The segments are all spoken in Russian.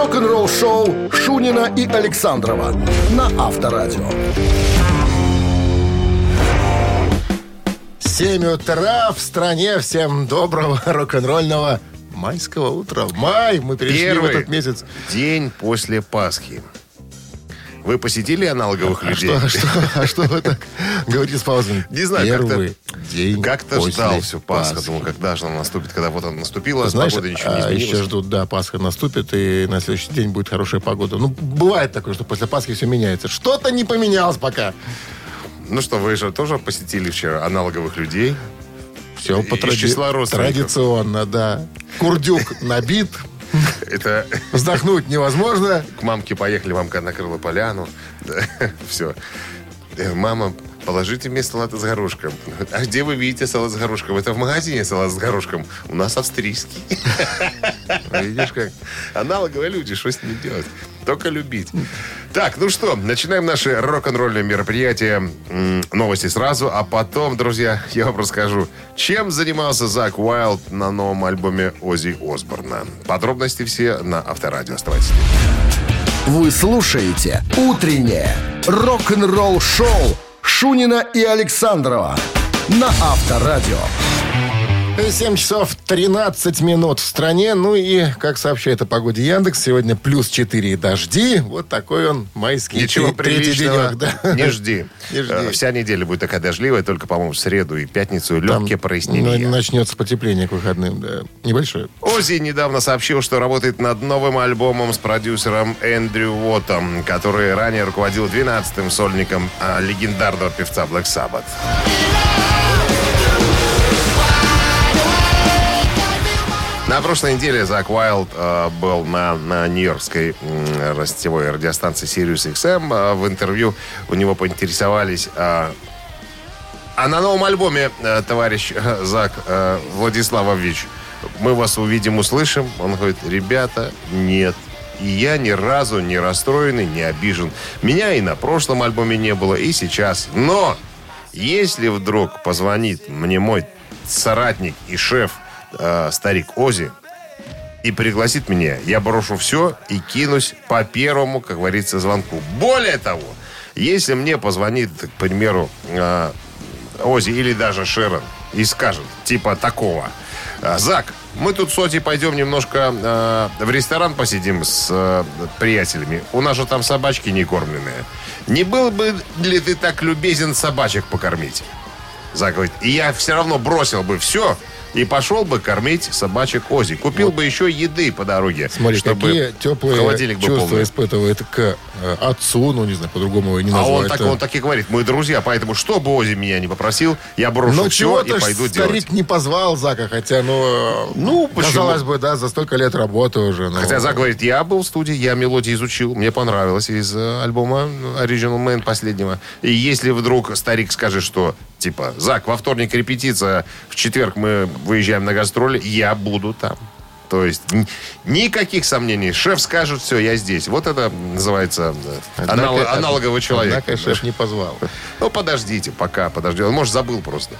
Рок-н-ролл-шоу Шунина и Александрова на Авторадио. 7 утра в стране. Всем доброго рок-н-ролльного майского утра. Май, мы перешли Первый в этот месяц. день после Пасхи. Вы посетили аналоговых А людей? а что, а что вы так говорите с паузами? Не знаю, как-то, день как-то ждал всю Пасху. Думаю, когда же она наступит, когда вот она наступила, Знаешь, погодой ничего не а, изменилось. еще ждут, да, Пасха наступит, и на следующий день будет хорошая погода. Ну, бывает такое, что после Пасхи все меняется. Что-то не поменялось пока. Ну что, вы же тоже посетили вчера аналоговых людей? Все по тради- числа родственников. Традиционно, да. Курдюк набит, Это вздохнуть невозможно. к мамке поехали, мамка накрыла поляну. Все. Мама, положите мне салат с горошком. А где вы видите салат с горошком? Это в магазине салат с горошком. У нас австрийский. Видишь как? Аналоговые люди, что с ними делать? Только любить. Так, ну что, начинаем наше рок-н-ролльное мероприятие. Новости сразу, а потом, друзья, я вам расскажу, чем занимался Зак Уайлд на новом альбоме Оззи Осборна. Подробности все на Авторадио. Оставайтесь. Вы слушаете «Утреннее рок-н-ролл-шоу» Шунина и Александрова на Авторадио. 7 часов 13 минут в стране. Ну и, как сообщает о погоде Яндекс, сегодня плюс 4 дожди. Вот такой он майский Ничего тре- третий денек. Да. не жди. Не жди. Э, Вся неделя будет такая дождливая, только, по-моему, в среду и пятницу легкие Ну, прояснения. начнется потепление к выходным, да. Небольшое. Оззи недавно сообщил, что работает над новым альбомом с продюсером Эндрю Уоттом, который ранее руководил 12-м сольником а, легендарного певца Black Sabbath. На прошлой неделе Зак Уайлд э, был на, на нью-йоркской ростевой радиостанции Sirius XM. Э, в интервью у него поинтересовались, э, а на новом альбоме, э, товарищ э, Зак э, Владиславович, мы вас увидим, услышим. Он говорит, ребята, нет. И я ни разу не расстроенный, не обижен. Меня и на прошлом альбоме не было, и сейчас. Но если вдруг позвонит мне мой соратник и шеф, э, старик Ози, и пригласит меня, я брошу все и кинусь по первому, как говорится, звонку. Более того, если мне позвонит, к примеру, э, Ози или даже Шерон и скажет, типа такого, «А, Зак, мы тут с Ози пойдем немножко э, в ресторан посидим с э, приятелями. У нас же там собачки не кормленные. Не был бы ли ты так любезен собачек покормить? Зак говорит, и я все равно бросил бы все и пошел бы кормить собачек Ози. Купил бы еще еды по дороге. Смотри, чтобы какие теплые холодильник был чувства полный. испытывает к э, отцу, ну, не знаю, по-другому его не А назвать. он так, э. он так и говорит, мы друзья, поэтому что бы Ози меня не попросил, я брошу Но все и пойду старик делать. не позвал Зака, хотя, ну, Ну, почему? казалось бы, да, за столько лет работы уже. ну. Хотя Зак говорит, я был в студии, я мелодии изучил, мне понравилось из э, альбома Original Man последнего. И если вдруг старик скажет, что, типа, Зак, во вторник репетиция, в четверг мы выезжаем на гастроли, я буду там. То есть никаких сомнений. Шеф скажет, все, я здесь. Вот это называется э, Однако- анал- аналоговый человек. Однако шеф не позвал. Ну, подождите, пока, подожди. Он, может, забыл просто.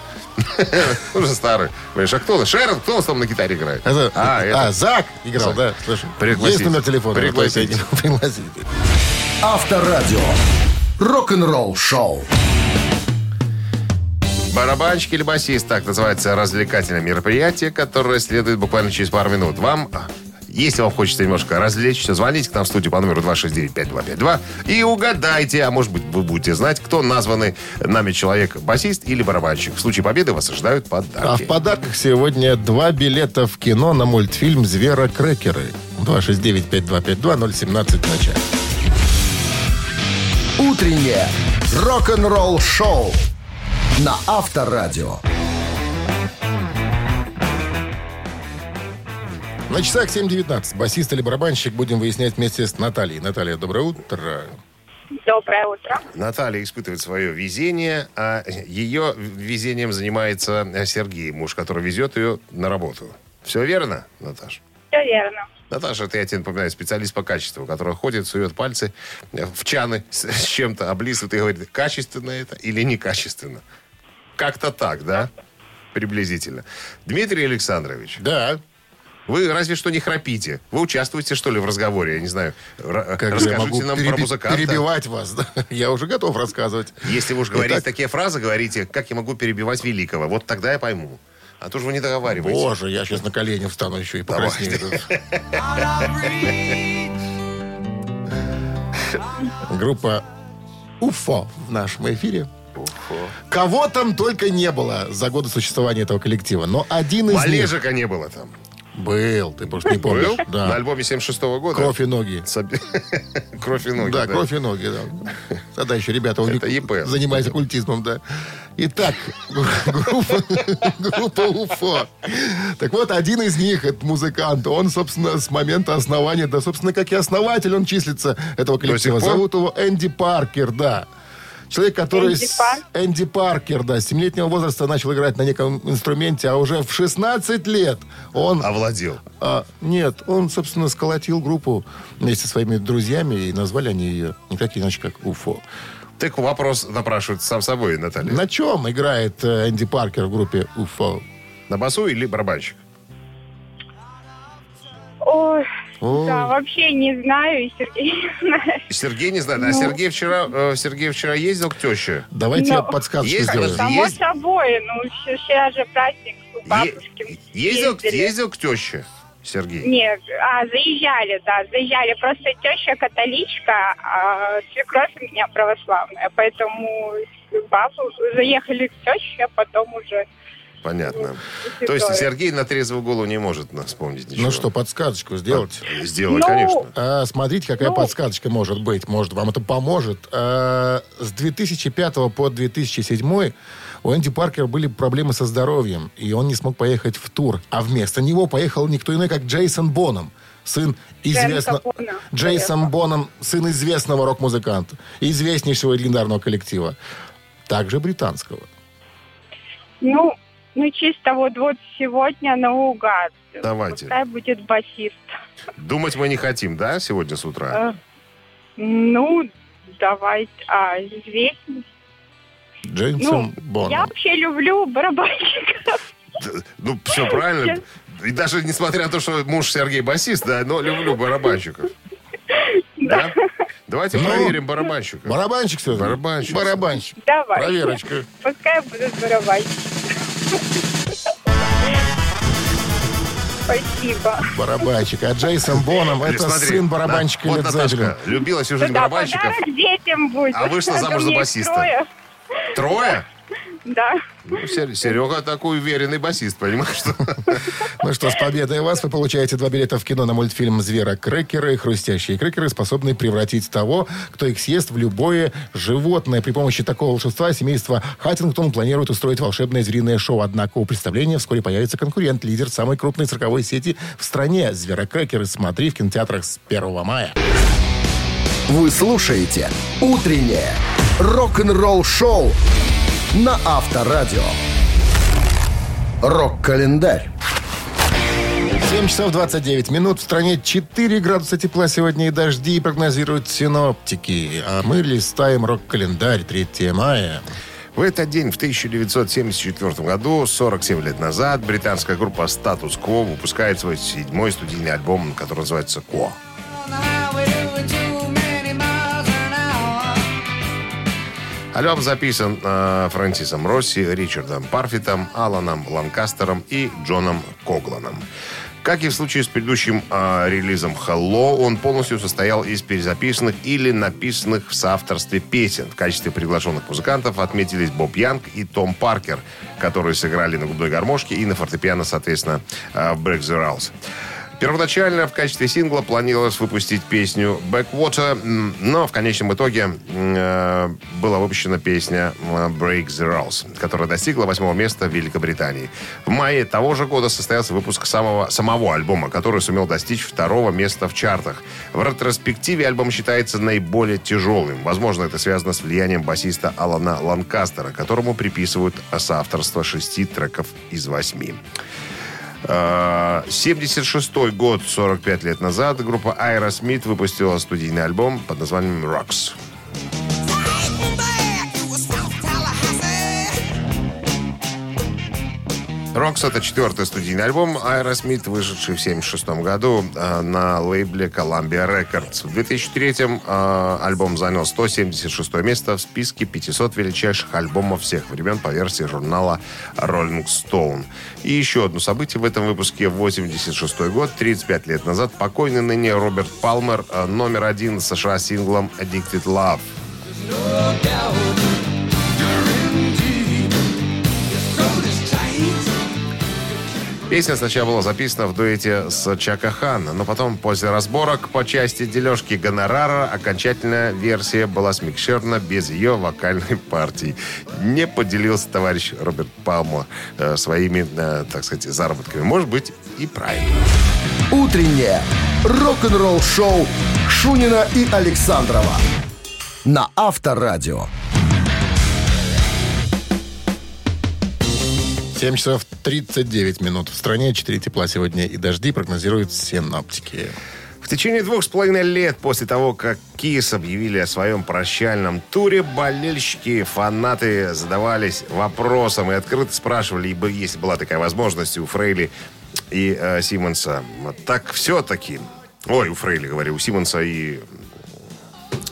Он же старый. Понимаешь, а кто? Шерон, кто у нас там на гитаре играет? Это- а, а. Зак играл, да? Слушай, есть номер телефона? Пригласите. Пригласите. Авторадио. Рок-н-ролл-шоу. Барабанщик или басист, так называется развлекательное мероприятие, которое следует буквально через пару минут. Вам, а, если вам хочется немножко развлечься, звоните к нам в студию по номеру 269-5252 и угадайте, а может быть вы будете знать, кто названный нами человек, басист или барабанщик. В случае победы вас ожидают А подарки. в подарках сегодня два билета в кино на мультфильм «Зверокрекеры». 269-5252-017 в начале. Утреннее рок-н-ролл-шоу на Авторадио. На часах 7.19. Басист или барабанщик будем выяснять вместе с Натальей. Наталья, доброе утро. Доброе утро. Наталья испытывает свое везение, а ее везением занимается Сергей, муж, который везет ее на работу. Все верно, Наташа? Все верно. Наташа, это я тебе напоминаю, специалист по качеству, который ходит, сует пальцы в чаны с, с чем-то, облизывает и говорит, качественно это или некачественно. Как-то так, да? Приблизительно. Дмитрий Александрович, Да. Вы разве что не храпите. Вы участвуете, что ли, в разговоре? Я не знаю. Как же я расскажите могу нам переби- про музыканта. перебивать вас? да? Я уже готов рассказывать. Если вы уж говорите Итак, такие фразы, говорите, как я могу перебивать великого. Вот тогда я пойму. А то же вы не договариваете. Боже, я сейчас на колени встану еще и покраснею. Группа Уфо в нашем эфире. Кого там только не было за годы существования этого коллектива. Но один из них Малежика не было там. был, ты просто не помнишь. Был? На Да. альбоме 76 года? Кровь и ноги. Кровь и ноги. Да, кровь и ноги, да. Тогда еще ребята Это ЕП. занимались оккультизмом, да. Итак, группа, группа УФО. Так вот, один из них, это музыкант, он, собственно, с момента основания, да, собственно, как и основатель, он числится этого коллектива. Зовут его Энди Паркер, да. Человек, который... Энди с- Паркер? Энди Паркер, да, с 7-летнего возраста начал играть на неком инструменте, а уже в 16 лет он Овладел. а, нет, он, собственно, сколотил группу вместе со своими друзьями, и назвали они ее никак иначе, как УФО. Так вопрос напрашивается сам собой, Наталья. На чем играет э, Энди Паркер в группе УФО? На басу или барабанщик? Ой, Ой. да, вообще не знаю, и Сергей не знает. Сергей не знает. А Ну. Сергей вчера, э, Сергей вчера ездил к теще? Давайте Но- я подсказочку Есть, сделаю. есть. Само собой, ну, сейчас же праздник у Е- бабушки. ездил, ездили. ездил к теще, Сергей? Нет, а, заезжали, да, заезжали. Просто теща католичка, а свекровь у меня православная. Поэтому бабу заехали к теще, а потом уже... Понятно. То есть. Сергей на трезвую голову не может вспомнить ничего. Ну что, подсказочку сделать? Сделай, Ну, конечно. А, смотрите, какая Ну. подсказочка может быть. Может, вам это поможет. А, с 2005 по 2007 у Энди Паркера были проблемы со здоровьем, и он не смог поехать в тур. А вместо него поехал никто иной, как Джейсон Боном, сын известного... Джейсон. Боном, сын известного рок-музыканта, известнейшего и легендарного коллектива. Также британского. Ну, ну, чисто вот, вот сегодня наугад. Давайте. Пускай будет басист. Думать мы не хотим, да, сегодня с утра? Э, Ну, давайте. А, известный. Джейсон Ну, Боном. я вообще люблю барабанщиков. Ну, все правильно. И даже несмотря на то, что муж Сергей басист, да, но люблю барабанщиков. Да? Давайте Ну, проверим барабанщика. Барабанщик все Барабанщик. Барабанщик. Давай. Проверочка. Пускай будут барабанщики. Спасибо. Барабанщик. А Джейсон Боном это Смотри, сын барабанщика да, Лед Вот Наташка любила всю жизнь Да, барабанщиков. подарок детям будет. А вышла замуж за басиста. трое. Трое? Да. Ну, Сер- Серега такой уверенный басист, понимаешь? Что? Ну что, с победой вас вы получаете два билета в кино на мультфильм «Звера крекеры». Хрустящие крекеры способны превратить того, кто их съест, в любое животное. При помощи такого волшебства семейство Хаттингтон планирует устроить волшебное звериное шоу. Однако у представления вскоре появится конкурент, лидер самой крупной цирковой сети в стране. «Зверокрекеры» смотри в кинотеатрах с 1 мая. Вы слушаете «Утреннее рок-н-ролл-шоу» на Авторадио. Рок-календарь. 7 часов 29 минут. В стране 4 градуса тепла сегодня и дожди прогнозируют синоптики. А мы листаем рок-календарь 3 мая. В этот день, в 1974 году, 47 лет назад, британская группа Status Quo выпускает свой седьмой студийный альбом, который называется «Quo». Альбом записан э, Фрэнсисом Росси, Ричардом Парфитом, Аланом Ланкастером и Джоном Когланом. Как и в случае с предыдущим э, релизом «Hello», он полностью состоял из перезаписанных или написанных в соавторстве песен. В качестве приглашенных музыкантов отметились Боб Янг и Том Паркер, которые сыграли на губной гармошке и на фортепиано, соответственно, э, в «Break the Rules». Первоначально в качестве сингла планировалось выпустить песню «Backwater», но в конечном итоге э, была выпущена песня э, «Break the Rules», которая достигла восьмого места в Великобритании. В мае того же года состоялся выпуск самого, самого альбома, который сумел достичь второго места в чартах. В ретроспективе альбом считается наиболее тяжелым. Возможно, это связано с влиянием басиста Алана Ланкастера, которому приписывают соавторство шести треков из восьми. 76 год, 45 лет назад, группа Aerosmith выпустила студийный альбом под названием «Rocks». Рокс это четвертый студийный альбом Aerosmith, вышедший в 1976 году э, на лейбле Columbia Records. В 2003 э, альбом занял 176 место в списке 500 величайших альбомов всех времен по версии журнала Rolling Stone. И еще одно событие в этом выпуске. 86 год, 35 лет назад, покойный ныне Роберт Палмер, э, номер один США синглом Addicted Love. Песня сначала была записана в дуэте с Чака Хан, но потом, после разборок по части дележки гонорара, окончательная версия была смикшерна без ее вокальной партии. Не поделился товарищ Роберт Палмо э, своими, э, так сказать, заработками. Может быть, и правильно. Утреннее рок-н-ролл-шоу Шунина и Александрова на Авторадио. 7 часов 39 минут. В стране 4 тепла сегодня и дожди прогнозируют синоптики. В течение двух с половиной лет после того, как Кис объявили о своем прощальном туре, болельщики, фанаты задавались вопросом и открыто спрашивали, ибо если была такая возможность у Фрейли и э, Симмонса, так все-таки... Ой, у Фрейли, говорю, у Симмонса и...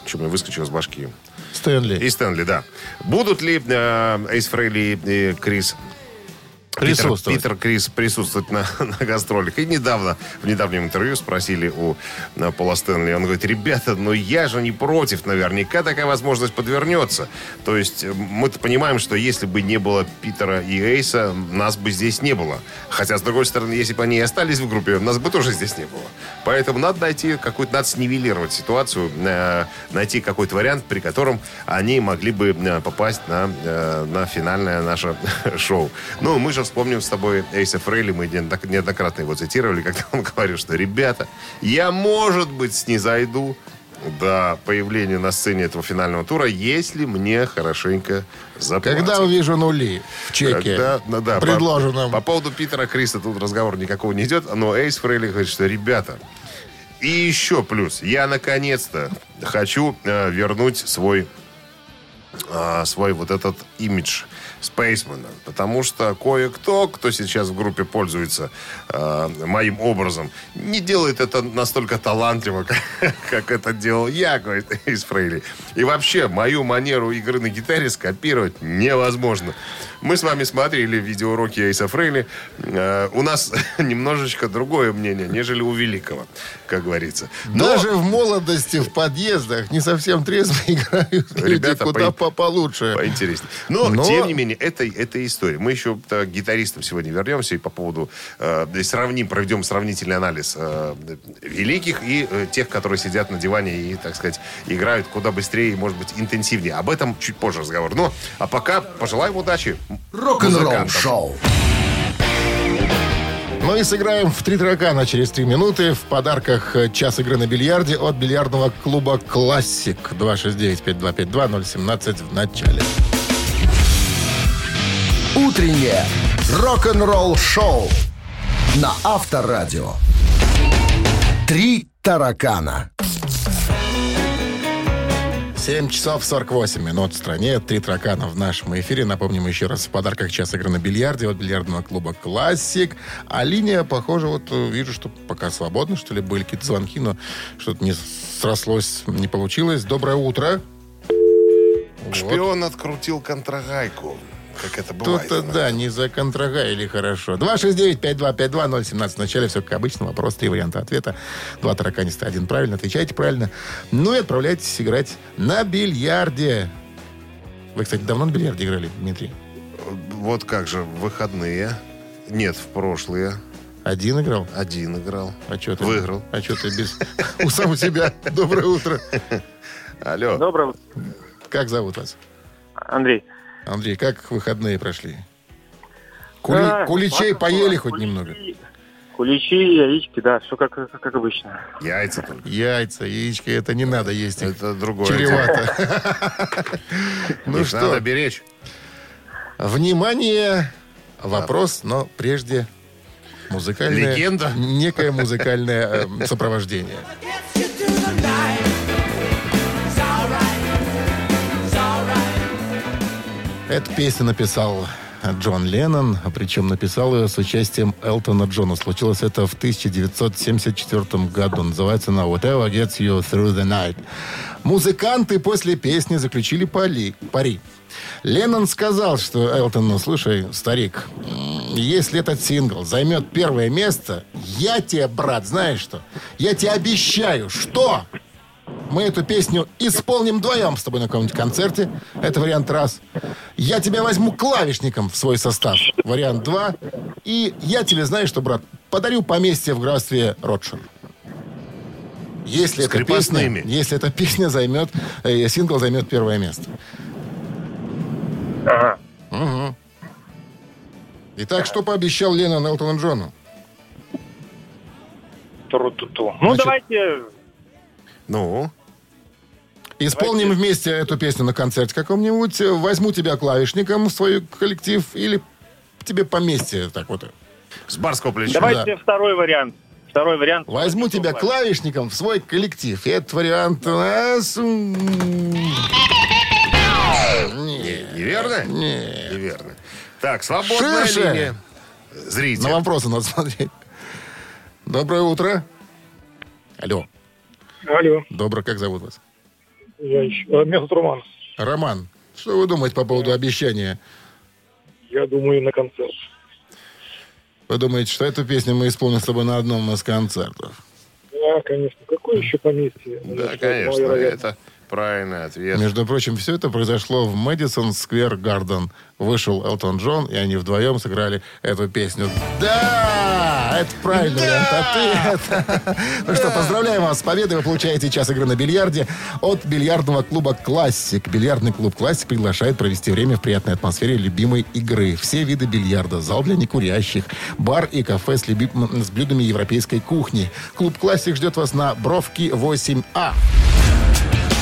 Что мне выскочило с башки? Стэнли. И Стэнли, да. Будут ли э, Эйс Фрейли и Крис Присутствовать. Питер, Питер Крис присутствовать на, на гастролях. И недавно, в недавнем интервью спросили у э, Пола Стэнли. Он говорит, ребята, ну я же не против, наверняка такая возможность подвернется. То есть э, мы-то понимаем, что если бы не было Питера и Эйса, нас бы здесь не было. Хотя, с другой стороны, если бы они и остались в группе, нас бы тоже здесь не было. Поэтому надо найти какую-то, надо снивелировать ситуацию, э, найти какой-то вариант, при котором они могли бы попасть на, на финальное наше шоу. Ну, мы же вспомним с тобой Эйса Фрейли, мы неоднократно его цитировали, когда он говорил, что, ребята, я, может быть, снизойду до появления на сцене этого финального тура, если мне хорошенько заплатят. Когда увижу нули в чеке, Когда- ну да, предложенном. По, по поводу Питера Криса тут разговор никакого не идет, но Эйс Фрейли говорит, что, ребята, и еще плюс, я наконец-то хочу э, вернуть свой а, свой вот этот имидж спейсмена. Потому что кое-кто, кто сейчас в группе пользуется э, моим образом, не делает это настолько талантливо, как, как это делал я, говорит из Фрейли. И вообще, мою манеру игры на гитаре скопировать невозможно. Мы с вами смотрели видеоуроки Эйса Фрейли. Э, у нас немножечко другое мнение, нежели у Великого, как говорится. Но- Даже в молодости в подъездах не совсем трезво играют люди Ребята, куда по- получше. Поинтереснее. Но, Но- тем не менее, это, это история. Мы еще э, к гитаристам сегодня вернемся и по поводу... Э, сравним, проведем сравнительный анализ э, великих и э, тех, которые сидят на диване и, так сказать, играют куда быстрее и, может быть, интенсивнее. Об этом чуть позже разговор. Ну, а пока пожелаем удачи. Рок-н-ролл-шоу. Мы Ну сыграем в три таракана через три минуты. В подарках э, час игры на бильярде от бильярдного клуба «Классик». 269-5252-017 в начале. Утреннее рок-н-ролл-шоу на Авторадио. Три таракана. 7 часов 48 минут в стране. Три таракана в нашем эфире. Напомним еще раз, в подарках час игры на бильярде от бильярдного клуба «Классик». А линия, похоже, вот э, вижу, что пока свободна, что ли, были какие-то звонки, но что-то не срослось, не получилось. Доброе утро. Вот. Шпион открутил контрагайку. Как это бывает. Тут-то, да, не за или хорошо. 269-5252-017. В начале все как обычно. Вопрос, три варианта ответа. Два тараканиста, один правильно. Отвечайте правильно. Ну и отправляйтесь играть на бильярде. Вы, кстати, давно на бильярде играли, Дмитрий? Вот как же, в выходные. Нет, в прошлые. Один играл? Один играл. А что ты? Выиграл. А что ты без... У самого себя. Доброе утро. Алло. Доброе утро, Как зовут вас? Андрей. Андрей, как выходные прошли? Кули- Да, Куличей поели куличи, хоть немного? Куличи, яички, да, все как, как, как обычно. Яйца только. Яйца, яички, это не надо есть. Это другое. Чревато. Ну Их надо что, беречь. внимание, вопрос, но прежде музыкальное... Легенда? Некое музыкальное э, сопровождение. Эту песню написал Джон Леннон, причем написал ее с участием Элтона Джона. Случилось это в 1974 году. Называется она «Whatever Gets You Through the Night». Музыканты после песни заключили пари. пари. Леннон сказал, что Элтону, слушай, старик, если этот сингл займет первое место, я тебе, брат, знаешь что? Я тебе обещаю, что мы эту песню исполним вдвоем с тобой на каком-нибудь концерте. Это вариант раз. Я тебя возьму клавишником в свой состав. Вариант два. И я тебе, знаешь что, брат, подарю поместье в графстве Ротшир. Если эта, песня, если эта песня займет, э, сингл займет первое место. Ага. Угу. Итак, что пообещал Леннон Элтону Джону? Тру-ту-ту. Ну, Значит- давайте... Ну, Исполним вместе эту песню на концерте каком-нибудь. Возьму тебя клавишником в свой коллектив или тебе поместье так вот. с барского плеча. Давайте второй вариант. Второй вариант. Возьму тебя клавишником в свой коллектив. Этот вариант у нас... м, Не, неверно? Не. Неверно. Так, свободная Ширше. линия. Зрите. На вопросы надо смотреть. Доброе утро. Алло. Алло, Доброе, как зовут вас? Я еще... а, Меня зовут Роман. Роман. Что вы думаете по поводу обещания? Я думаю, на концерт. Вы думаете, что эту песню мы исполним с тобой на одном из концертов? Да, конечно. Какое еще поместье? Да, конечно, это правильный ответ. Между прочим, все это произошло в Мэдисон Сквер Гарден. Вышел Элтон Джон, и они вдвоем сыграли эту песню. Да! Это правильный вариант. А ты это... Ну что, поздравляем вас с победой. Вы получаете час игры на бильярде от бильярдного клуба «Классик». Бильярдный клуб «Классик» приглашает провести время в приятной атмосфере любимой игры. Все виды бильярда, зал для некурящих, бар и кафе с, люби- с блюдами европейской кухни. Клуб «Классик» ждет вас на Бровки 8А.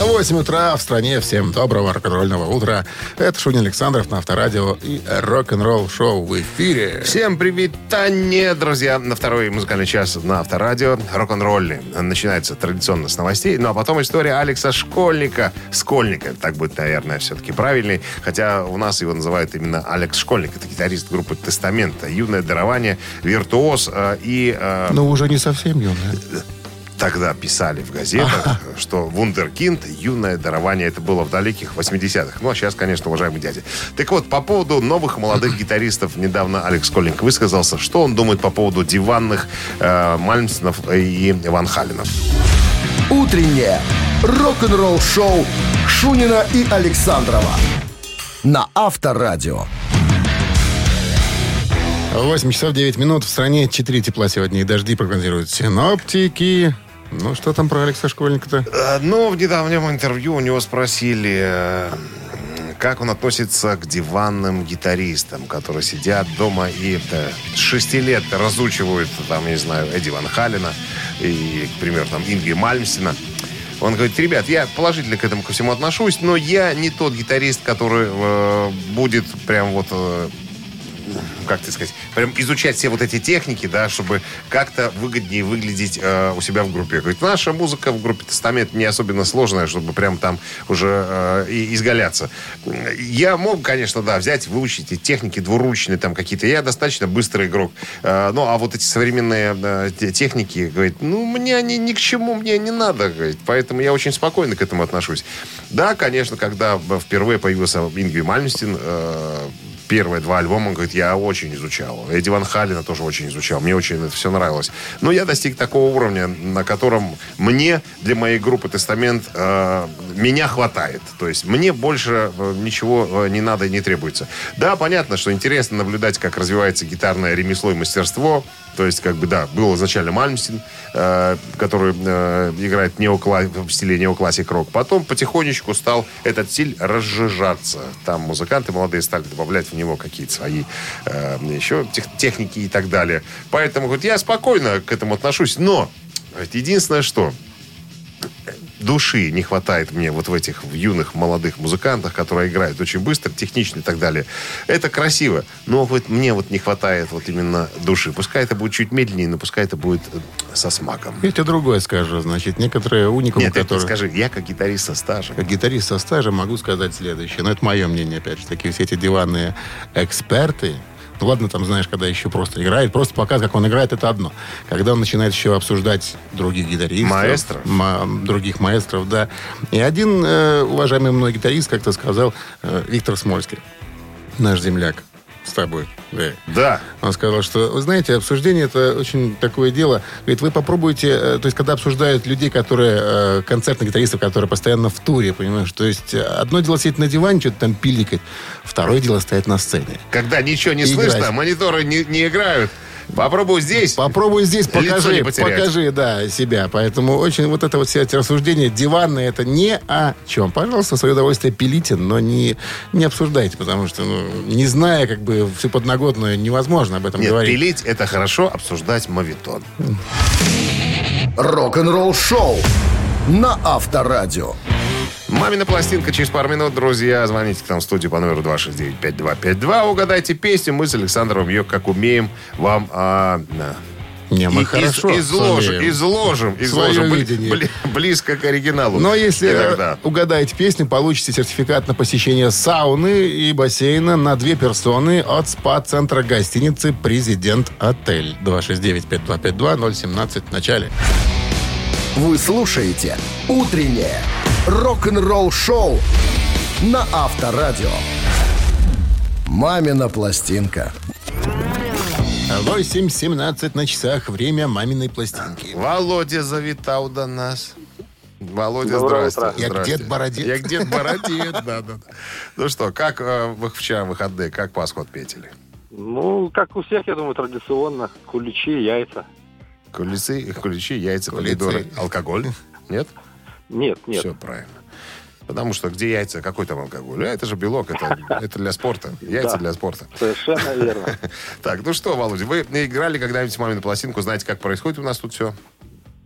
8 утра в стране. Всем доброго рок-н-ролльного утра. Это Шунин Александров на Авторадио и рок-н-ролл шоу в эфире. Всем привет, Таня, друзья. На второй музыкальный час на Авторадио. Рок-н-ролльный. Начинается традиционно с новостей. Ну, а потом история Алекса Школьника. Скольника, так будет, наверное, все-таки правильный. Хотя у нас его называют именно Алекс Школьник. Это гитарист группы Тестамента. Юное дарование, виртуоз э, и... э, Но уже не совсем юная. Тогда писали в газетах, что вундеркинд, юное дарование, это было в далеких 80-х. Ну, а сейчас, конечно, уважаемый дядя. Так вот, по поводу новых молодых гитаристов, недавно Алекс Коллинг высказался, что он думает по поводу диванных э, Мальмстенов и Ван Халенов. Утреннее рок-н-ролл-шоу Шунина и Александрова на Авторадио. 8 часов 9 минут. В стране 4 тепла сегодня и дожди прогнозируют синоптики. Ну, что там про Алекса Школьника-то? Э, Ну, в недавнем интервью у него спросили, э, как он относится к диванным гитаристам, которые сидят дома и э, с шести лет разучивают, там, я не знаю, Эдди Ван Халина и, к примеру, там, Ингви Мальмстина. Он говорит, ребят, я положительно к этому ко всему отношусь, но я не тот гитарист, который э, будет прям вот э, как ты сказать, прям изучать все вот эти техники, да, чтобы как-то выгоднее выглядеть э, у себя в группе. Говорит, наша музыка в группе Тестамент не особенно сложная, чтобы прям там уже э, изгаляться. Я мог, конечно, да, взять, выучить эти техники двуручные там какие-то. Я достаточно быстрый игрок. Э, ну, а вот эти современные э, те- техники, говорит, ну, мне они ни к чему, мне не надо, говорит. Поэтому я очень спокойно к этому отношусь. Да, конечно, когда впервые появился Ингви Мальмстин, э, первые два альбома, он говорит, я очень изучал. Эдди Ван Халина тоже очень изучал. Мне очень это все нравилось. Но я достиг такого уровня, на котором мне, для моей группы Тестамент, э, меня хватает. То есть мне больше э, ничего э, не надо и не требуется. Да, понятно, что интересно наблюдать, как развивается гитарное ремесло и мастерство. То есть, как бы, да, был изначально Мальмстин, э, который э, играет неокла- в стиле неоклассик рок. Потом потихонечку стал этот стиль разжижаться. Там музыканты молодые стали добавлять в него какие-то свои э, еще тех- техники и так далее. Поэтому вот я спокойно к этому отношусь. Но говорит, единственное, что души не хватает мне вот в этих юных молодых музыкантах, которые играют очень быстро, технично и так далее. Это красиво, но вот мне вот не хватает вот именно души. Пускай это будет чуть медленнее, но пускай это будет э, со смаком. Я тебе другое скажу. Значит, некоторые уникумы, Нет, которые... скажи, я как гитарист со стажем. Как гитарист со стажем могу сказать следующее. Но это мое мнение, опять же. Такие все эти диванные эксперты, ну ладно, там, знаешь, когда еще просто играет, просто показывает, как он играет, это одно. Когда он начинает еще обсуждать других гитаристов. Маэстро? ма- других маэстров, да. И один э, уважаемый мной гитарист как-то сказал, э, Виктор Смольский, наш земляк с тобой, да. Да. Он сказал, что, вы знаете, обсуждение это очень такое дело. Говорит, вы попробуйте, э, то есть, когда обсуждают людей, которые, э, концертных гитаристов, которые постоянно в туре, понимаешь, то есть, э, одно дело сидеть на диване, что-то там пиликать, второе дело стоять на сцене. Когда ничего не Играть. слышно, мониторы не, не играют. Попробуй здесь. Попробуй здесь, Лицо не покажи, покажи, да, себя. Поэтому очень вот это вот все эти рассуждения диванные, это ни о чем. Пожалуйста, свое удовольствие пилите, но не, не обсуждайте, потому что, ну, не зная, как бы, всю подноготную, невозможно об этом Нет, говорить. пилить это хорошо, обсуждать мавитон. Рок-н-ролл шоу на Авторадио. Мамина пластинка через пару минут, друзья. Звоните к нам в студию по номеру 269-5252. Угадайте песню. Мы с Александром ее, как умеем, вам а, Не, мы и- хорошо из- изложим, сумеем. изложим, изложим бли- близко к оригиналу. Но если Иногда. угадаете песню, получите сертификат на посещение сауны и бассейна на две персоны от СПА-центра гостиницы «Президент Отель». 269-5252-017 в начале. Вы слушаете «Утреннее рок-н-ролл-шоу» на Авторадио. «Мамина пластинка». 8.17 на часах. Время маминой пластинки. Володя завитал до нас. Володя, Доброе здрасте. утро. Я здрасте. дед Бородец. Я дед Бородец, да, да. Ну что, как э, вы вчера выходные, как Пасху отметили? Ну, как у всех, я думаю, традиционно. Куличи, яйца. Кулицы, куличи, яйца, помидоры, алкоголь? Нет? Нет, нет. Все правильно. Потому что где яйца, какой там алкоголь? А это же белок, это, это для спорта. Яйца Да. для спорта. Совершенно верно. Так, ну что, Володя, вы играли когда-нибудь в мамину пластинку, знаете, как происходит у нас тут все?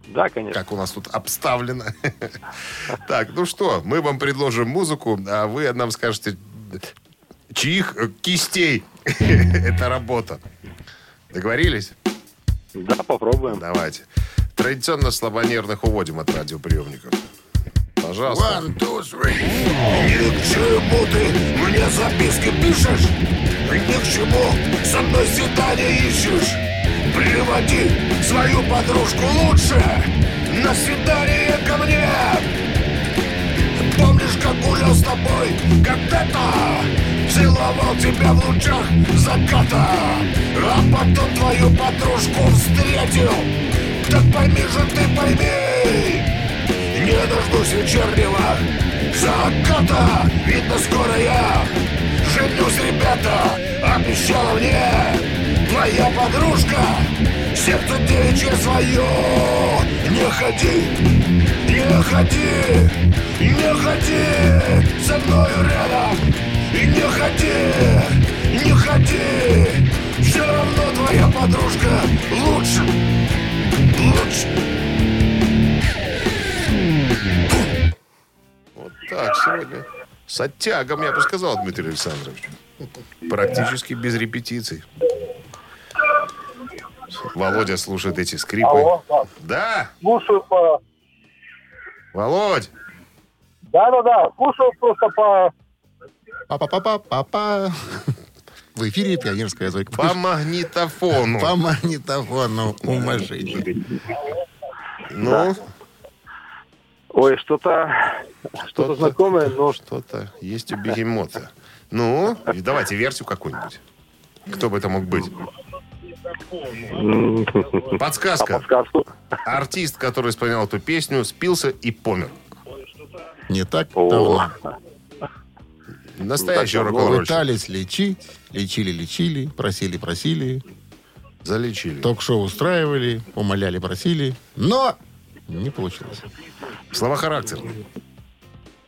Да, конечно. Как у нас тут обставлено. Так, ну что, мы вам предложим музыку, а вы нам скажете, чьих кистей это работа. Договорились? Да, попробуем. Давайте. Традиционно слабонервных уводим от радиоприемников. Пожалуйста. One, two, three. Ни к чему ты мне записки пишешь. Ни к чему. Со мной свидание ищешь. Приводи свою подружку лучше. На свидание ко мне. Помнишь, как гулял с тобой когда-то? Целовал тебя в лучах заката. А потом твою подружку встретил. Так пойми же ты, пойми не дождусь вечернего заката Видно, скоро я женюсь, ребята. Обещала мне твоя подружка. Сердце девичье свое. Не ходи, не ходи Не ходи со мною рядом. И не ходи, не ходи. Все равно твоя подружка лучше Лучше так, сегодня с оттягом, я бы сказал, Дмитрий Александрович. Практически без репетиций. Володя слушает эти скрипы. Алло, да. Да, Слушаю по... Володь, Да-да-да, слушаю просто по... Па-па-па-па-па. В эфире пионерская зойка. по магнитофону. По магнитофону у. Ну, Ой, что-то... Что-то знакомое, но... что-то есть у бегемота. Ну, давайте версию какую-нибудь. Кто бы это мог быть? Подсказка. Подсказку. Артист, который исполнял эту песню, спился и помер. Не так О. давно. Настоящий Ну, рок-н-ролльщик. Пытались лечить, лечили-лечили, просили-просили, Залечили. ток-шоу устраивали, умоляли, просили, но не получилось. Слова характер.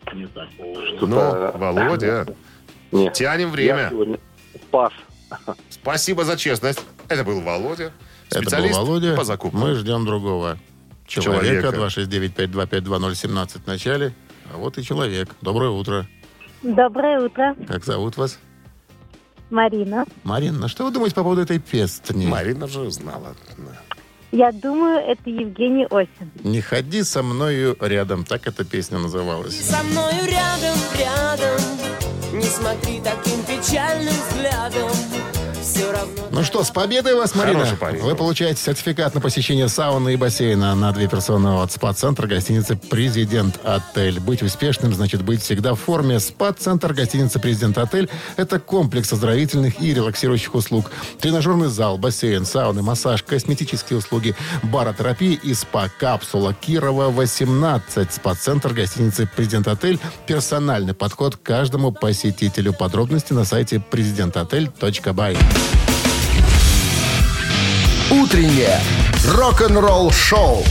Что-то... Ну, Володя, Нет. тянем время. сегодня Пас. Спасибо за честность. Это был Володя, Это был специалист Володя. по закупкам. Мы ждем другого. человека. Человека. 269-5252017 в начале. А вот и человек. Доброе утро. Доброе утро, Как зовут вас? Марина. Марина, что вы думаете по поводу этой песни? Марина же знала. Я думаю, это Евгений Осин. Не ходи со мною рядом. Так эта песня называлась. Со мною рядом, рядом Не смотри таким печальным взглядом Ну что, с победой вас, Марина! Парень. Вы получаете сертификат на посещение сауны и бассейна на две персоны от СПА-центра гостиницы «Президент Отель». Быть успешным значит быть всегда в форме. СПА-центр гостиницы «Президент Отель» — это комплекс оздоровительных и релаксирующих услуг. Тренажерный зал, бассейн, сауны, массаж, косметические услуги, баротерапия и СПА-капсула Кирова 18. СПА-центр гостиницы «Президент Отель» — персональный подход к каждому посетителю. Подробности на сайте президентотель.бай. Утреннее рок-н-ролл-шоу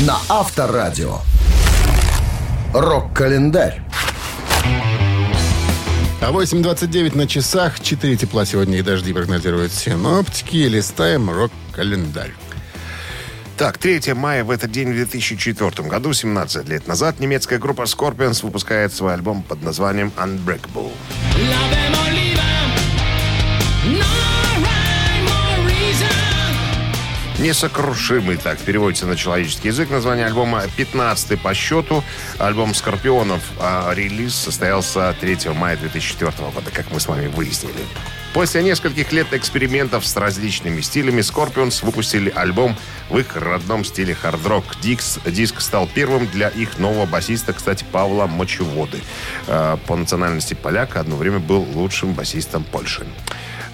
на Авторадио. Рок-календарь. А 8.29 на часах. 4 тепла сегодня и дожди прогнозируют синоптики. Листаем рок-календарь. Так, 3 мая в этот день в 2004 году, 17 лет назад, немецкая группа Scorpions выпускает свой альбом под названием Unbreakable. Love Несокрушимый, так переводится на человеческий язык. Название альбома 15 по счету. Альбом Скорпионов. А релиз состоялся 3 мая 2004 года, как мы с вами выяснили. После нескольких лет экспериментов с различными стилями Scorpions выпустили альбом в их родном стиле хард-рок. Диск стал первым для их нового басиста, кстати, Павла Мочеводы. Э, По национальности поляка одно время был лучшим басистом Польши.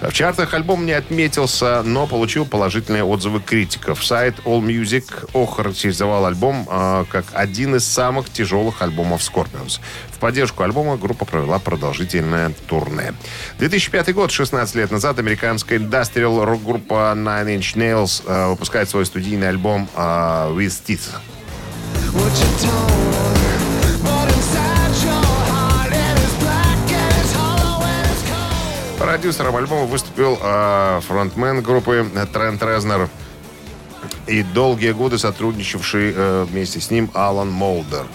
В чартах альбом не отметился, но получил положительные отзывы критиков. Сайт AllMusic охарактеризовал альбом э, как один из самых тяжелых альбомов Scorpions. В поддержку альбома группа провела продолжительное турне. 2005 год, 16 лет назад, американская индастриал рок-группа Nine Inch Nails э, выпускает свой студийный альбом э, With Teeth. What you Продюсером альбома выступил э, фронтмен группы Трент Резнор и долгие годы сотрудничавший э, вместе с ним Алан Молдер.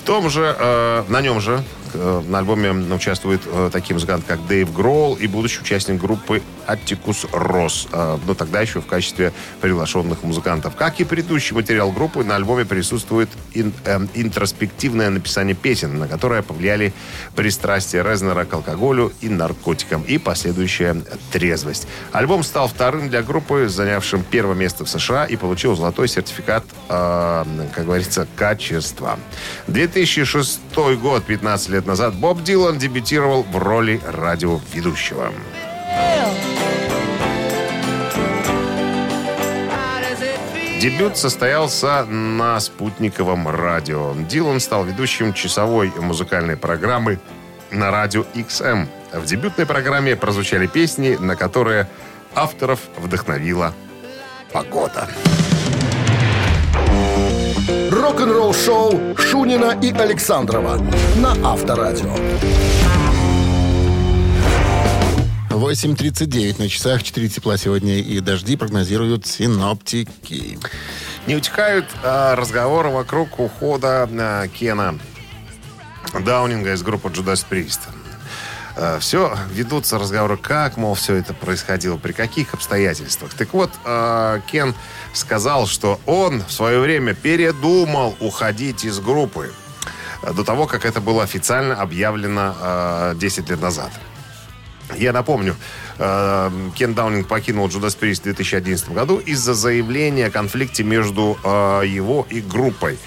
В том же, э, на нем же на альбоме участвует э, такие музыканты, как Дэйв Гроул и будущий участник группы Аттикус Росс, э, но тогда еще в качестве приглашенных музыкантов. Как и предыдущий материал группы, на альбоме присутствует ин- э, интроспективное написание песен, на которое повлияли пристрастие Резнера к алкоголю и наркотикам и последующая трезвость. Альбом стал вторым для группы, занявшим первое место в США и получил золотой сертификат, э, как говорится, качества. 2006 год, 15 лет назад, Боб Дилан дебютировал в роли радиоведущего. Дебют состоялся на спутниковом радио. Дилан стал ведущим часовой музыкальной программы на радио XM. В дебютной программе прозвучали песни, на которые авторов вдохновила погода. Рок-н-ролл-шоу Шунина и Александрова на Авторадио. 8.39 на часах. 4 тепла сегодня и дожди прогнозируют синоптики. Не утихают а, разговоры вокруг ухода а, Кена Даунинга из группы Judas Priest. Все ведутся разговоры, как, мол, все это происходило, при каких обстоятельствах. Так вот, а, Кен сказал, что он в свое время передумал уходить из группы а, до того, как это было официально объявлено а, 10 лет назад. Я напомню, э, Кен Даунинг покинул Judas Priest в 2011 году из-за заявления о конфликте между э, его и группой.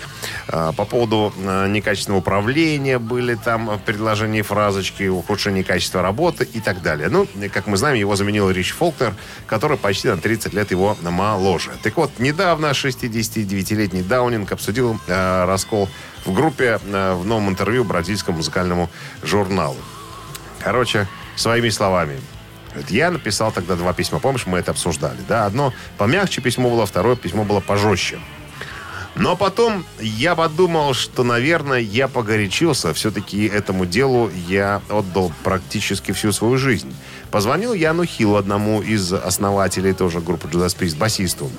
Э, По поводу некачественного управления были там предложения фразочки, ухудшение качества работы и так далее. Ну, как мы знаем, его заменил Рич Фолкнер, который почти на 30 лет его моложе. Так вот, недавно 69-летний Даунинг обсудил раскол в группе в новом интервью бразильскому музыкальному журналу. Короче, своими словами. Я написал тогда два письма. Помнишь, мы это обсуждали? Да, одно помягче письмо было, второе письмо было пожестче. Но потом я подумал, что, наверное, я погорячился. Все-таки этому делу я отдал практически всю свою жизнь. Позвонил Яну Хиллу, одному из основателей тоже группы Judas Priest, басисту.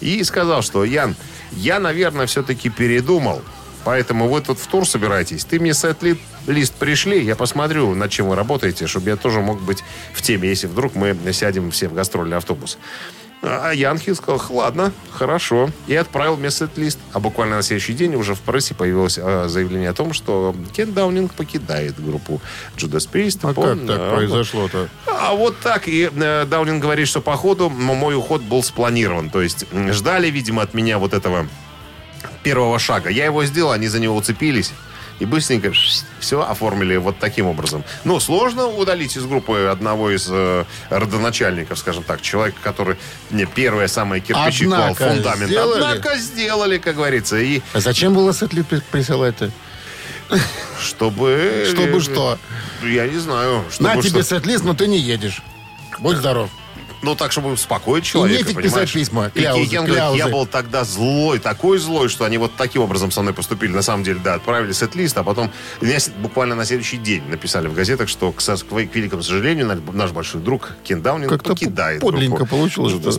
и сказал, что Ян, я, наверное, все-таки передумал. Поэтому вы тут в тур собираетесь. Ты мне сет-лист пришли, я посмотрю, над чем вы работаете, чтобы я тоже мог быть в теме, если вдруг мы сядем все в гастрольный автобус. А Янхи сказал, ладно, хорошо. И отправил мне сет-лист. А буквально на следующий день уже в прессе появилось э, заявление о том, что Кен Даунинг покидает группу Judas Priest. А по- как так произошло-то? а вот так. И э, Даунинг говорит, что по ходу мой уход был спланирован. То есть ждали, видимо, от меня вот этого первого шага. Я его сделал, они за него уцепились. И быстренько все оформили вот таким образом. Ну, сложно удалить из группы одного из э, родоначальников, скажем так, человека, который не первое самое кирпичи клал, Однако фундамент. сделали. Однако сделали, как говорится. И А зачем было сет-лист при- присылать-то? чтобы... Чтобы что? Я не знаю. На чтобы тебе что- сет-лист, но ты не едешь. Будь здоров. Ну, так, чтобы успокоить человека, нефиг понимаешь? писать письма, И кляузы, Кен говорит, я был тогда злой, такой злой, что они вот таким образом со мной поступили. На самом деле, да, отправили сет-лист, а потом меня буквально на следующий день написали в газетах, что, к, к великому сожалению, наш, большой друг Кен Даунинг Как-то покидает подлинненько группу получилось, да.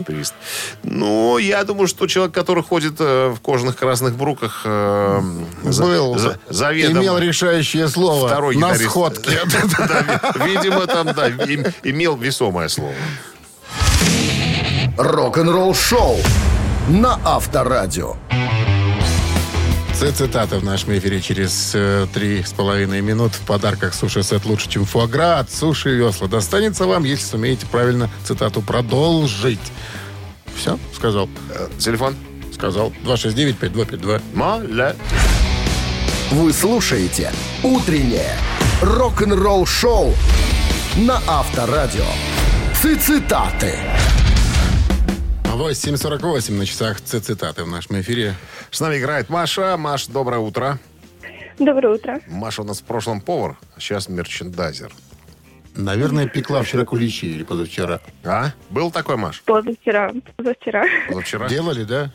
Ну, я думаю, что человек, который ходит э, в кожаных красных бруках, э, Был, за- заведомо имел решающее слово второй на гитарист. сходке. Видимо, там, да, им- имел весомое слово. Рок-н-ролл шоу на Авторадио. Цитата в нашем эфире через три с половиной минут. В подарках суши-сет лучше, чем фуагра от Суши Весла. Достанется вам, если сумеете правильно цитату продолжить. Все, сказал. Э, Телефон? Сказал. 269-5252. Молодец. Вы слушаете «Утреннее рок-н-ролл-шоу» на Авторадио. Цитаты. 8.48 на часах цитаты в нашем эфире. С нами играет Маша. Маш, доброе утро. Доброе утро. Маша у нас в прошлом повар, а сейчас мерчендайзер. Наверное, пекла вчера куличи или позавчера. А? Был такой, Маш? Позавчера. Позавчера. Позавчера? Делали, да?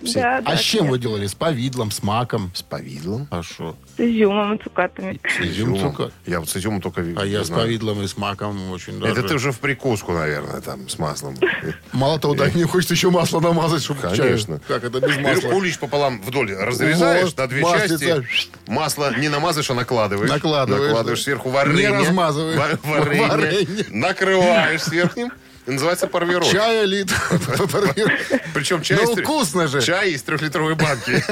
Да, да. а с чем вы делали? С повидлом, с маком? С повидлом. А что? С изюмом и цукатами. С изюм, цукат. Я вот с изюмом только А я с повидлом и с маком очень даже. Это ты уже в прикуску, наверное, там, с маслом. Мало того, да, мне хочется еще масло намазать, чтобы. Конечно. Как это без масла? кулич пополам вдоль разрезаешь на две части. Масло не намазываешь, а накладываешь. Накладываешь. Накладываешь сверху варенье. Не размазываешь. Ва- Варенье. Варенье. Накрываешь сверху. И называется парвирон. Чая лит. Причем чай, Ну, вкусно же. чай из трехлитровой банки.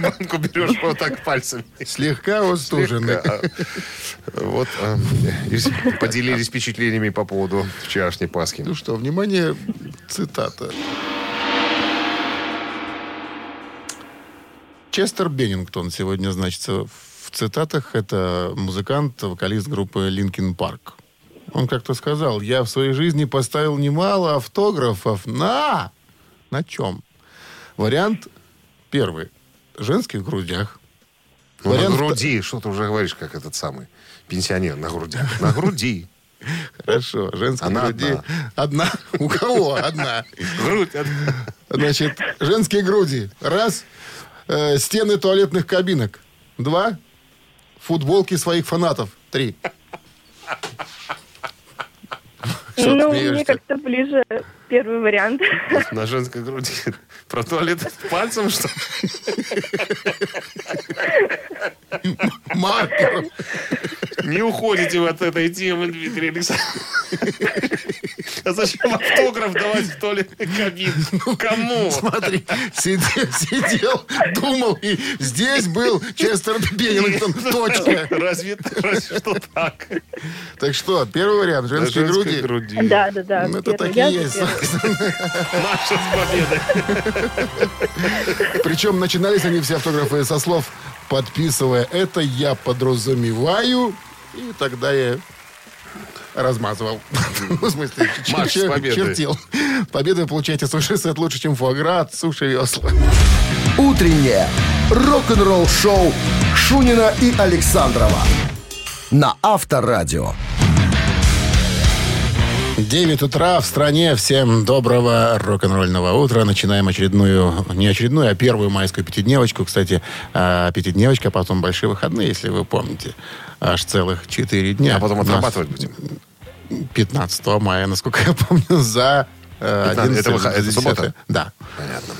Банку берешь вот так пальцами. Слегка остуженный. Вот а, и поделились впечатлениями по поводу вчерашней Пасхи. Ну что, внимание, цитата. Честер Беннингтон сегодня значится в цитатах. Это музыкант, вокалист группы Linkin Park. Он как-то сказал, я в своей жизни поставил немало автографов на... На чем? Вариант первый. Женских грудях. Ну, на Вариант груди, что ты уже говоришь, как этот самый пенсионер на груди. На груди. Хорошо, женские Она груди. Одна. У кого? Одна. Грудь. Значит, женские груди. Раз. Э, стены туалетных кабинок. Два. Футболки своих фанатов. Три. Ну, мне как-то ближе первый вариант. На женской груди. Про туалет пальцем, что ли? Маркером. Не уходите вы от этой темы, Дмитрий Александрович. А зачем автограф давать в туалетной кабине? Кому? Смотри, сидел, сидел, думал, и здесь был Честер Беннингтон. Точка. Разве, разве что так? Так что, первый вариант. Женские женской груди. груди. Да, да, да. Ну, Это первый. так и Я есть. Наша с победой. Причем начинались они все автографы со слов подписывая это я подразумеваю и тогда я размазывал. Ну, в смысле, Маш, чертил. Победу вы получаете суши-сет лучше, чем фуагра от суши весла. Утреннее рок-н-ролл-шоу Шунина и Александрова на Авторадио. 9 утра в стране. Всем доброго рок-н-ролльного утра. Начинаем очередную, не очередную, а первую майскую пятидневочку. Кстати, а, пятидневочка, а потом большие выходные, если вы помните. Аж целых 4 дня. А потом отрабатывать будем. 15 мая, насколько я помню, за э, 15, 11 это выход- это 10. суббота? Да. Понятно.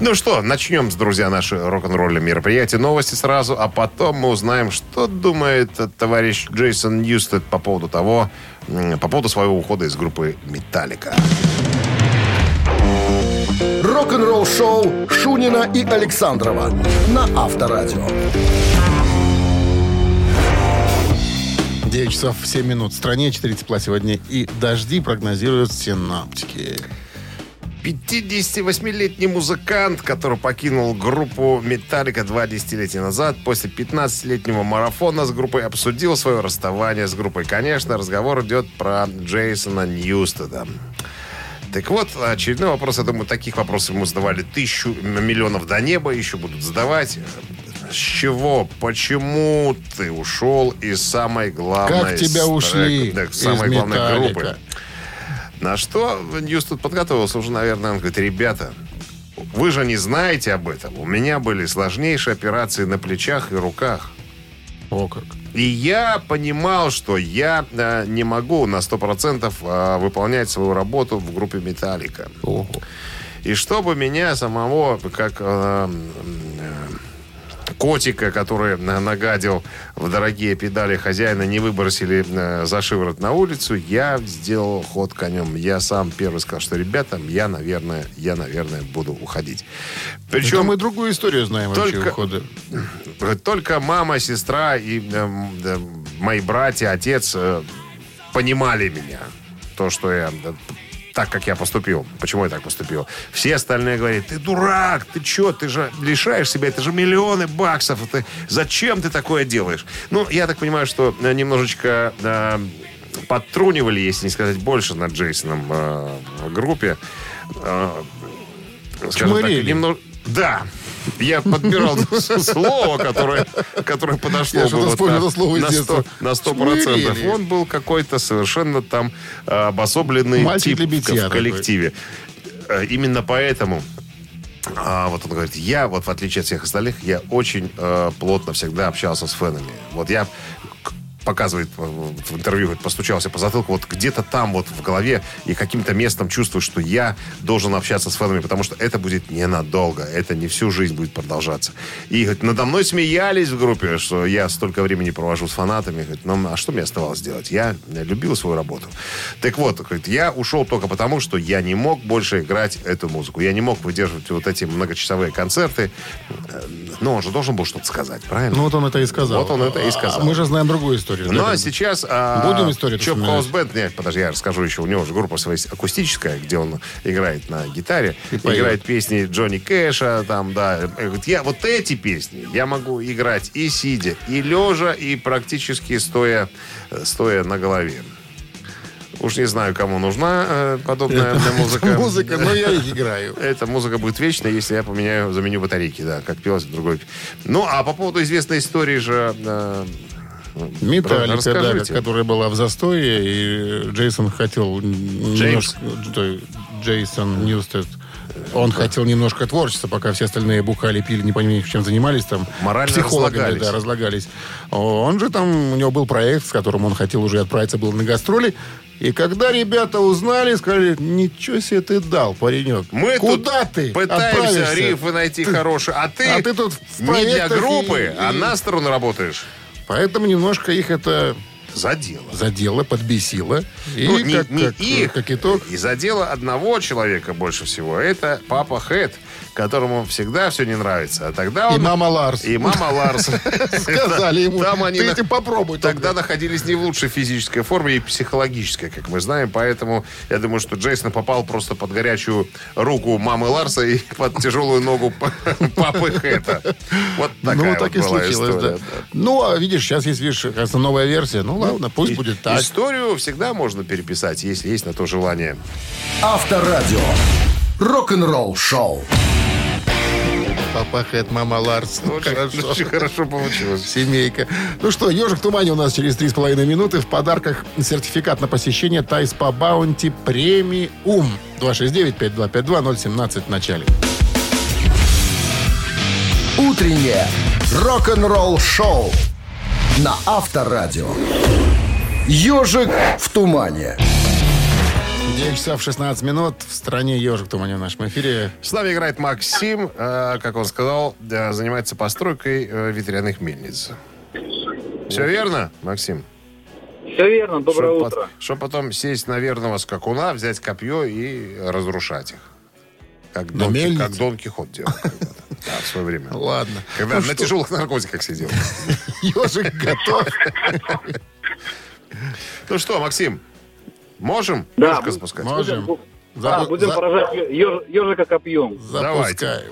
Ну что, начнем, с, друзья, наши рок-н-ролльные мероприятия. Новости сразу, а потом мы узнаем, что думает товарищ Джейсон Ньюстед по поводу того, по поводу своего ухода из группы «Металлика». Рок-н-ролл шоу Шунина и Александрова на Авторадио. 9 часов 7 минут. В стране 4 тепла сегодня и дожди прогнозируют синаптики. 58-летний музыкант, который покинул группу «Металлика» два десятилетия назад, после 15-летнего марафона с группой обсудил свое расставание с группой. Конечно, разговор идет про Джейсона Ньюстеда. Так вот, очередной вопрос. Я думаю, таких вопросов ему задавали тысячу миллионов до неба, еще будут задавать. С чего, почему ты ушел из самой главной... Как тебя ушли да, из самой главной «Metallica»? группы? На что Ньюстед подготовился уже, наверное, он говорит, ребята, вы же не знаете об этом. У меня были сложнейшие операции на плечах и руках. О как. И я понимал, что я э, не могу на 100% э, выполнять свою работу в группе «Metallica». Ого. И чтобы меня самого, как э, э, котика, который на- нагадил в дорогие педали хозяина, не выбросили э, за шиворот на улицу, я сделал ход конем. Я сам первый сказал, что, ребята, я, наверное, я, наверное, буду уходить. Причем Причем мы другую историю знаем вообще только- ухода. только мама, сестра и эм, да, мои братья, отец э, понимали меня. То, что я... так, как я поступил. Почему я так поступил? Все остальные говорят, ты дурак, ты что, ты же лишаешь себя, это же миллионы баксов, ты, зачем ты такое делаешь? Ну, я так понимаю, что э, немножечко э, подтрунивали, если не сказать больше, над Джейсоном э, в группе. Э, скажем так, Чмырили. немного... Да. Я подбирал слово, которое, которое подошло Я бы что-то вот вспомнил слово на детства. 100, на 100 процентов. Чмырили. Он был какой-то совершенно там э, обособленный тип в- коллективе. Э, Именно поэтому а, вот он говорит, я, вот в отличие от всех остальных, я очень э, плотно всегда общался с фенами. Вот я показывает э, в интервью, говорит, постучался по затылку, вот где-то там вот в голове и каким-то местом чувствую, что я должен общаться с фенами, потому что это будет ненадолго, это не всю жизнь будет продолжаться. И говорит, надо мной смеялись в группе, что я столько времени провожу с фанатами. Говорит, ну а что мне оставалось делать? Я любил свою работу. Так вот, говорит, я ушел только потому, что я не мог больше играть эту музыку. Я не мог выдерживать вот эти многочасовые концерты. Э, Но он же должен был что-то сказать, правильно? Ну вот он это и сказал. Вот он это и А сказал. мы же знаем другую историю. Ну, да, а сейчас... а, Будем историю Чоп? Хаус Бенд, нет, подожди, я расскажу еще. У него же группа своя акустическая, где он играет на гитаре, И поет. играет песни Джонни Кэша, там, да. Говорит, Я вот эти песни я могу играть и сидя, и лежа, и практически стоя, стоя на голове. Уж не знаю, кому нужна э, подобная музыка. Музыка, но я и играю. Эта музыка будет вечной, если я поменяю, заменю батарейки, да, как пелось в другой. Ну, а по поводу известной истории же... э, Металлика, да, которая была в застое, и Джейсон хотел немножко... Джей- Джейсон Ньюстед. Он хотел немножко творчества, пока все остальные бухали, пили, не понимали, чем занимались там. Морально психологами, разлагались. да, разлагались. Он же там, у него был проект, с которым он хотел уже отправиться, был на гастроли. И когда ребята узнали, сказали, ничего себе ты дал, паренек. Мы Куда тут ты пытаемся рифы найти хорошие, а ты, а ты тут в не для проектах группы, и- а и- на сторону работаешь. Поэтому немножко их это За дело. задело, подбесило. И Ну, не, как, не как- их, как итог, и задело одного человека больше всего. Это папа Хэт, которому всегда все не нравится. А тогда и он... мама Ларс. И мама Ларс. Сказали ему, Там они ты на- эти попробуй Тогда только». находились не в лучшей физической форме и психологической, как мы знаем. Поэтому я думаю, что Джейсон попал просто под горячую руку мамы Ларса и под тяжелую ногу папы Хэта. Вот такая ну, вот так и была случилось, история, да. Ну, а видишь, сейчас есть, видишь, кажется, новая версия. Ну, ладно, пусть И- будет так. Историю всегда можно переписать, если есть на то желание. Авторадио. Рок-н-ролл шоу. Папа Хэт, мама Ларс. Ну, Очень хорошо. очень хорошо получилось. Семейка. Ну что, ежик в тумане у нас через 3,5 минуты. В подарках сертификат на посещение Тай-СПА Bounty Premium. 269-5252-017 в начале. Утреннее рок-н-ролл шоу на Авторадио. Ежик в тумане. 9 часов 16 минут. В стране ежик тумане в нашем эфире. С нами играет Максим, э, как он сказал, э, занимается постройкой э, ветряных мельниц. Все верно, Максим? Все верно, доброе Чтоб утро. Чтобы потом сесть на верного скакуна, взять копье и разрушать их. Как, На Дон, мельнице? как Дон Кихот делал. Да, в свое время. Ладно. Когда Ну на что, тяжелых наркотиках сидел. Ежик готов. Ну что, Максим, можем Да, спускать? Можем. Да, Запу- будем за- поражать еж- ежика копьем. Давайте.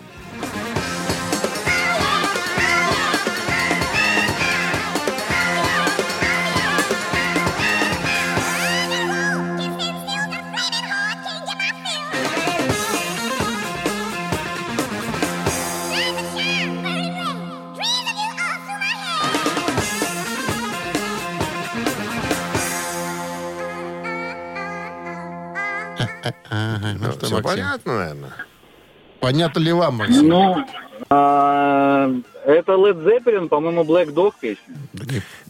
Ага, ну что, Все Максим? понятно, наверное. Понятно ли вам, Максим? Ну, а, это Led Zeppelin, по-моему, Black Dog песня.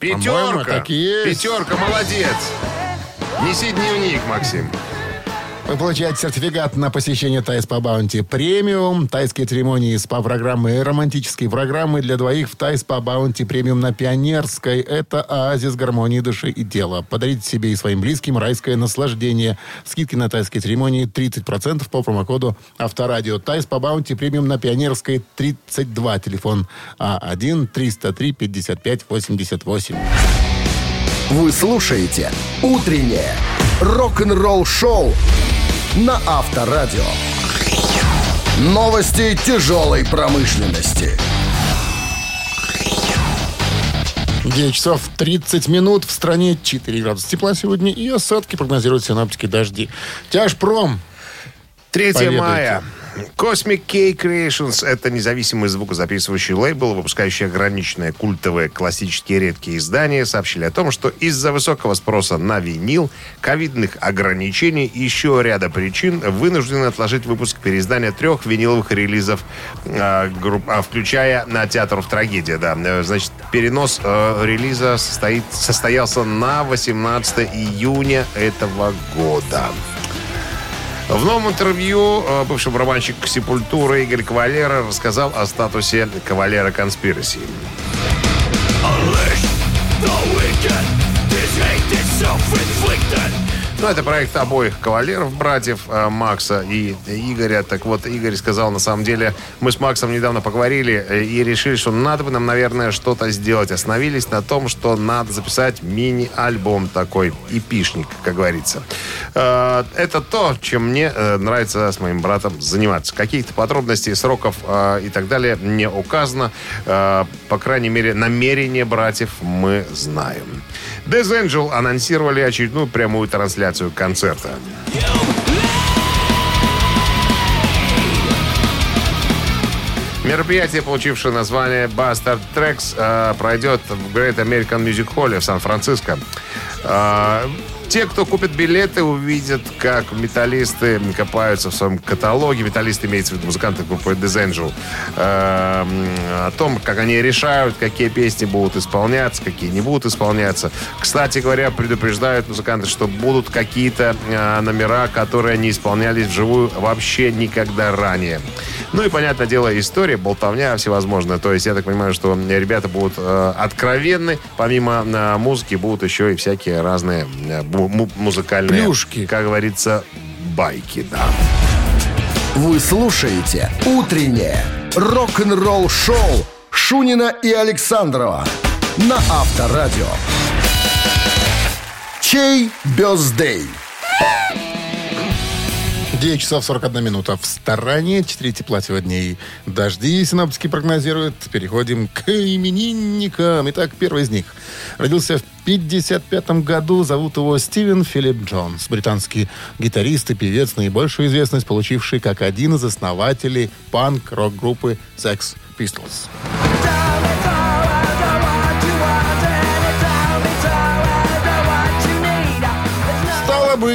Пятерка. так и есть. Пятерка, молодец. Неси дневник, Максим. Вы получаете сертификат на посещение Тай-СПА Bounty Premium, тайские церемонии СПА-программы романтические программы для двоих в Тай-СПА Bounty Premium на Пионерской. Это оазис гармонии души и тела. Подарите себе и своим близким райское наслаждение. Скидки на тайские церемонии 30% по промокоду Авторадио. Тайс по Баунти Премиум на Пионерской 32. Телефон А А1-303-55-88. Вы слушаете «Утреннее рок-н-ролл-шоу» на Авторадио. Новости тяжелой промышленности. 9 часов 30 минут. В стране 4 градуса тепла сегодня. И осадки прогнозируют синоптики дожди. Тяжпром. 3 Поведайте. мая. Cosmic K Creations – это независимый звукозаписывающий лейбл, выпускающий ограниченные культовые классические редкие издания, сообщили о том, что из-за высокого спроса на винил, ковидных ограничений и еще ряда причин вынуждены отложить выпуск переиздания трех виниловых релизов, а, групп- а, включая на театров трагедия. Да. Э, Значит, перенос э, релиза состоит, состоялся на 18 июня этого года. В новом интервью э, бывший барабанщик Сепультуры Игорь Кавалера рассказал о статусе Кавалера Конспираси. Ну, это проект обоих кавалеров, братьев э, Макса и Игоря. Так вот, Игорь сказал, на самом деле, мы с Максом недавно поговорили э, и решили, что надо бы нам, наверное, что-то сделать. Остановились на том, что надо записать мини-альбом такой, эпишник, как говорится. Э, это то, чем мне нравится с моим братом заниматься. Каких-то подробностей, сроков и так далее не указано. По крайней мере, намерения братьев мы знаем. Death Angel анонсировали очередную прямую трансляцию концерта. Мероприятие, получившее название Bastard Tracks, э, пройдет в Great American Music Hall в Сан-Франциско. Те, кто купит билеты, увидят, как металлисты копаются в своем каталоге. Металлисты имеется в виду музыканты группы Death Angel. Э, м, о том, как они решают, какие песни будут исполняться, какие не будут исполняться. Кстати говоря, предупреждают музыканты, что будут какие-то э, номера, которые не исполнялись вживую вообще никогда ранее. Ну и, понятное дело, история, болтовня всевозможная. То есть, я так понимаю, что ребята будут э, откровенны. Помимо э, музыки будут еще и всякие разные э, музыкальные... Плюшки. Как говорится, байки, да. Вы слушаете «Утреннее рок-н-ролл-шоу» Шунина и Александрова на Авторадио. Чей бездей? 9 часов 41 минута. В стороне 4 тепла сегодня и дожди синоптики прогнозируют. Переходим к именинникам. Итак, первый из них. Родился в 55 году. Зовут его Стивен Филипп Джонс. Британский гитарист и певец, наибольшую известность получивший как один из основателей панк-рок-группы Sex Pistols.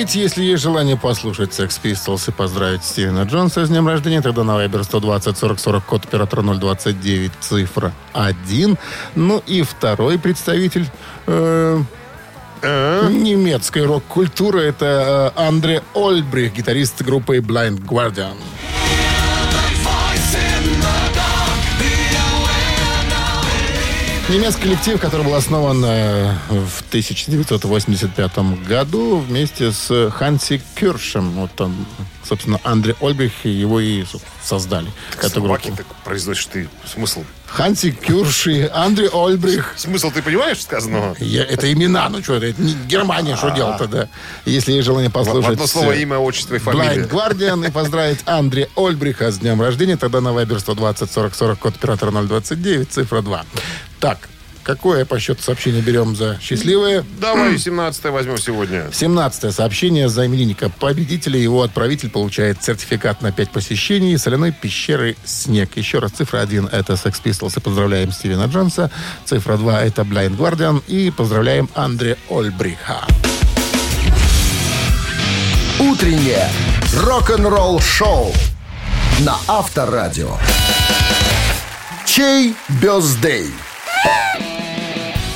Быть, если есть желание послушать Sex Pistols и поздравить Стивена Джонса с днем рождения, тогда на Viber 120 40 40 код оператора 029 цифра 1. Ну и второй представитель э, немецкой рок-культуры. Это э, Андре Ольбрих, гитарист группы Blind Guardian. Немецкий коллектив, который был основан э, в 1985 году вместе с Ханси Кюршем. Вот там, собственно, Андре Ольбрих его и создали. эту Собаки группу. так произносишь ты. Смысл? Ханси Кюрш и Андре Ольбрих. Смысл ты понимаешь сказанного? Я- это имена, ну что, это, это не Германия, что делать тогда? Если есть желание послушать... одно слово, имя, отчество и Blind фамилия. Guardian и поздравить Андре Ольбриха с днем рождения. Тогда на Viber 120 40 40 код оператора 029, цифра 2. Так, какое по счету сообщение берем за счастливое? Давай 17 возьмем сегодня. 17 сообщение за именинника победителя. Его отправитель получает сертификат на 5 посещений соляной пещеры «Снег». Еще раз, цифра 1 – это Sex Pistols. И поздравляем Стивена Джонса. Цифра 2 – это Blind Guardian. И поздравляем Андре Ольбриха. Утреннее рок-н-ролл-шоу на Авторадио. Чей бездей?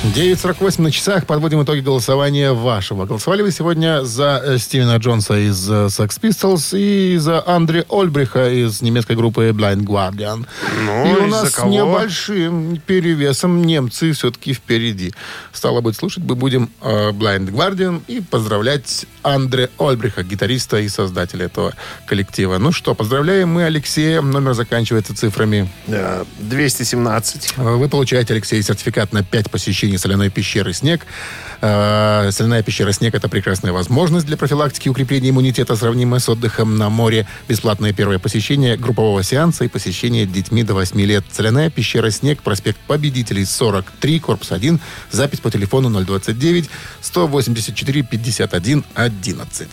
9.48 на часах. Подводим итоги голосования вашего. Голосовали вы сегодня за э, Стивена Джонса из э, Sex Pistols и за Андре Ольбриха из немецкой группы Blind Guardian. Ну, и у нас кого? небольшим перевесом немцы все-таки впереди. Стало быть, слушать мы будем э, Blind Guardian и поздравлять Андре Ольбриха, гитариста и создателя этого коллектива. Ну что, поздравляем мы Алексея. Номер заканчивается цифрами Э, 217. вы получаете, Алексей, сертификат на 5 посещений соляной пещеры «Снег». Э, Соляная пещера «Снег» — это прекрасная возможность для профилактики и укрепления иммунитета, сравнимая с отдыхом на море. Бесплатное первое посещение группового сеанса и посещение детьми до 8 лет. Соляная пещера «Снег», проспект Победителей, 43, корпус 1. Запись по телефону 029 184 51 11.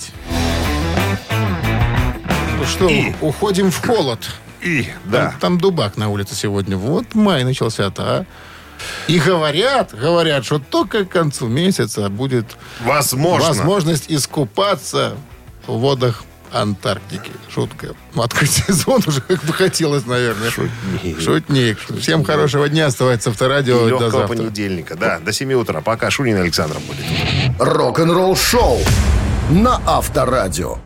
Ну что, И- уходим в холод. И, да. Там, там дубак на улице сегодня. Вот май начался-то, а. И говорят, говорят, что только к концу месяца будет Возможно. возможность искупаться в водах Антарктики. Шутка. Открыть сезон уже как бы хотелось, наверное. Шутник. Шутник. Всем хорошего дня. Оставайтся авторадио. И До завтра. понедельника. Да, до 7 утра. Пока Шунин Александром будет. Рок-н-ролл-шоу на Авторадио.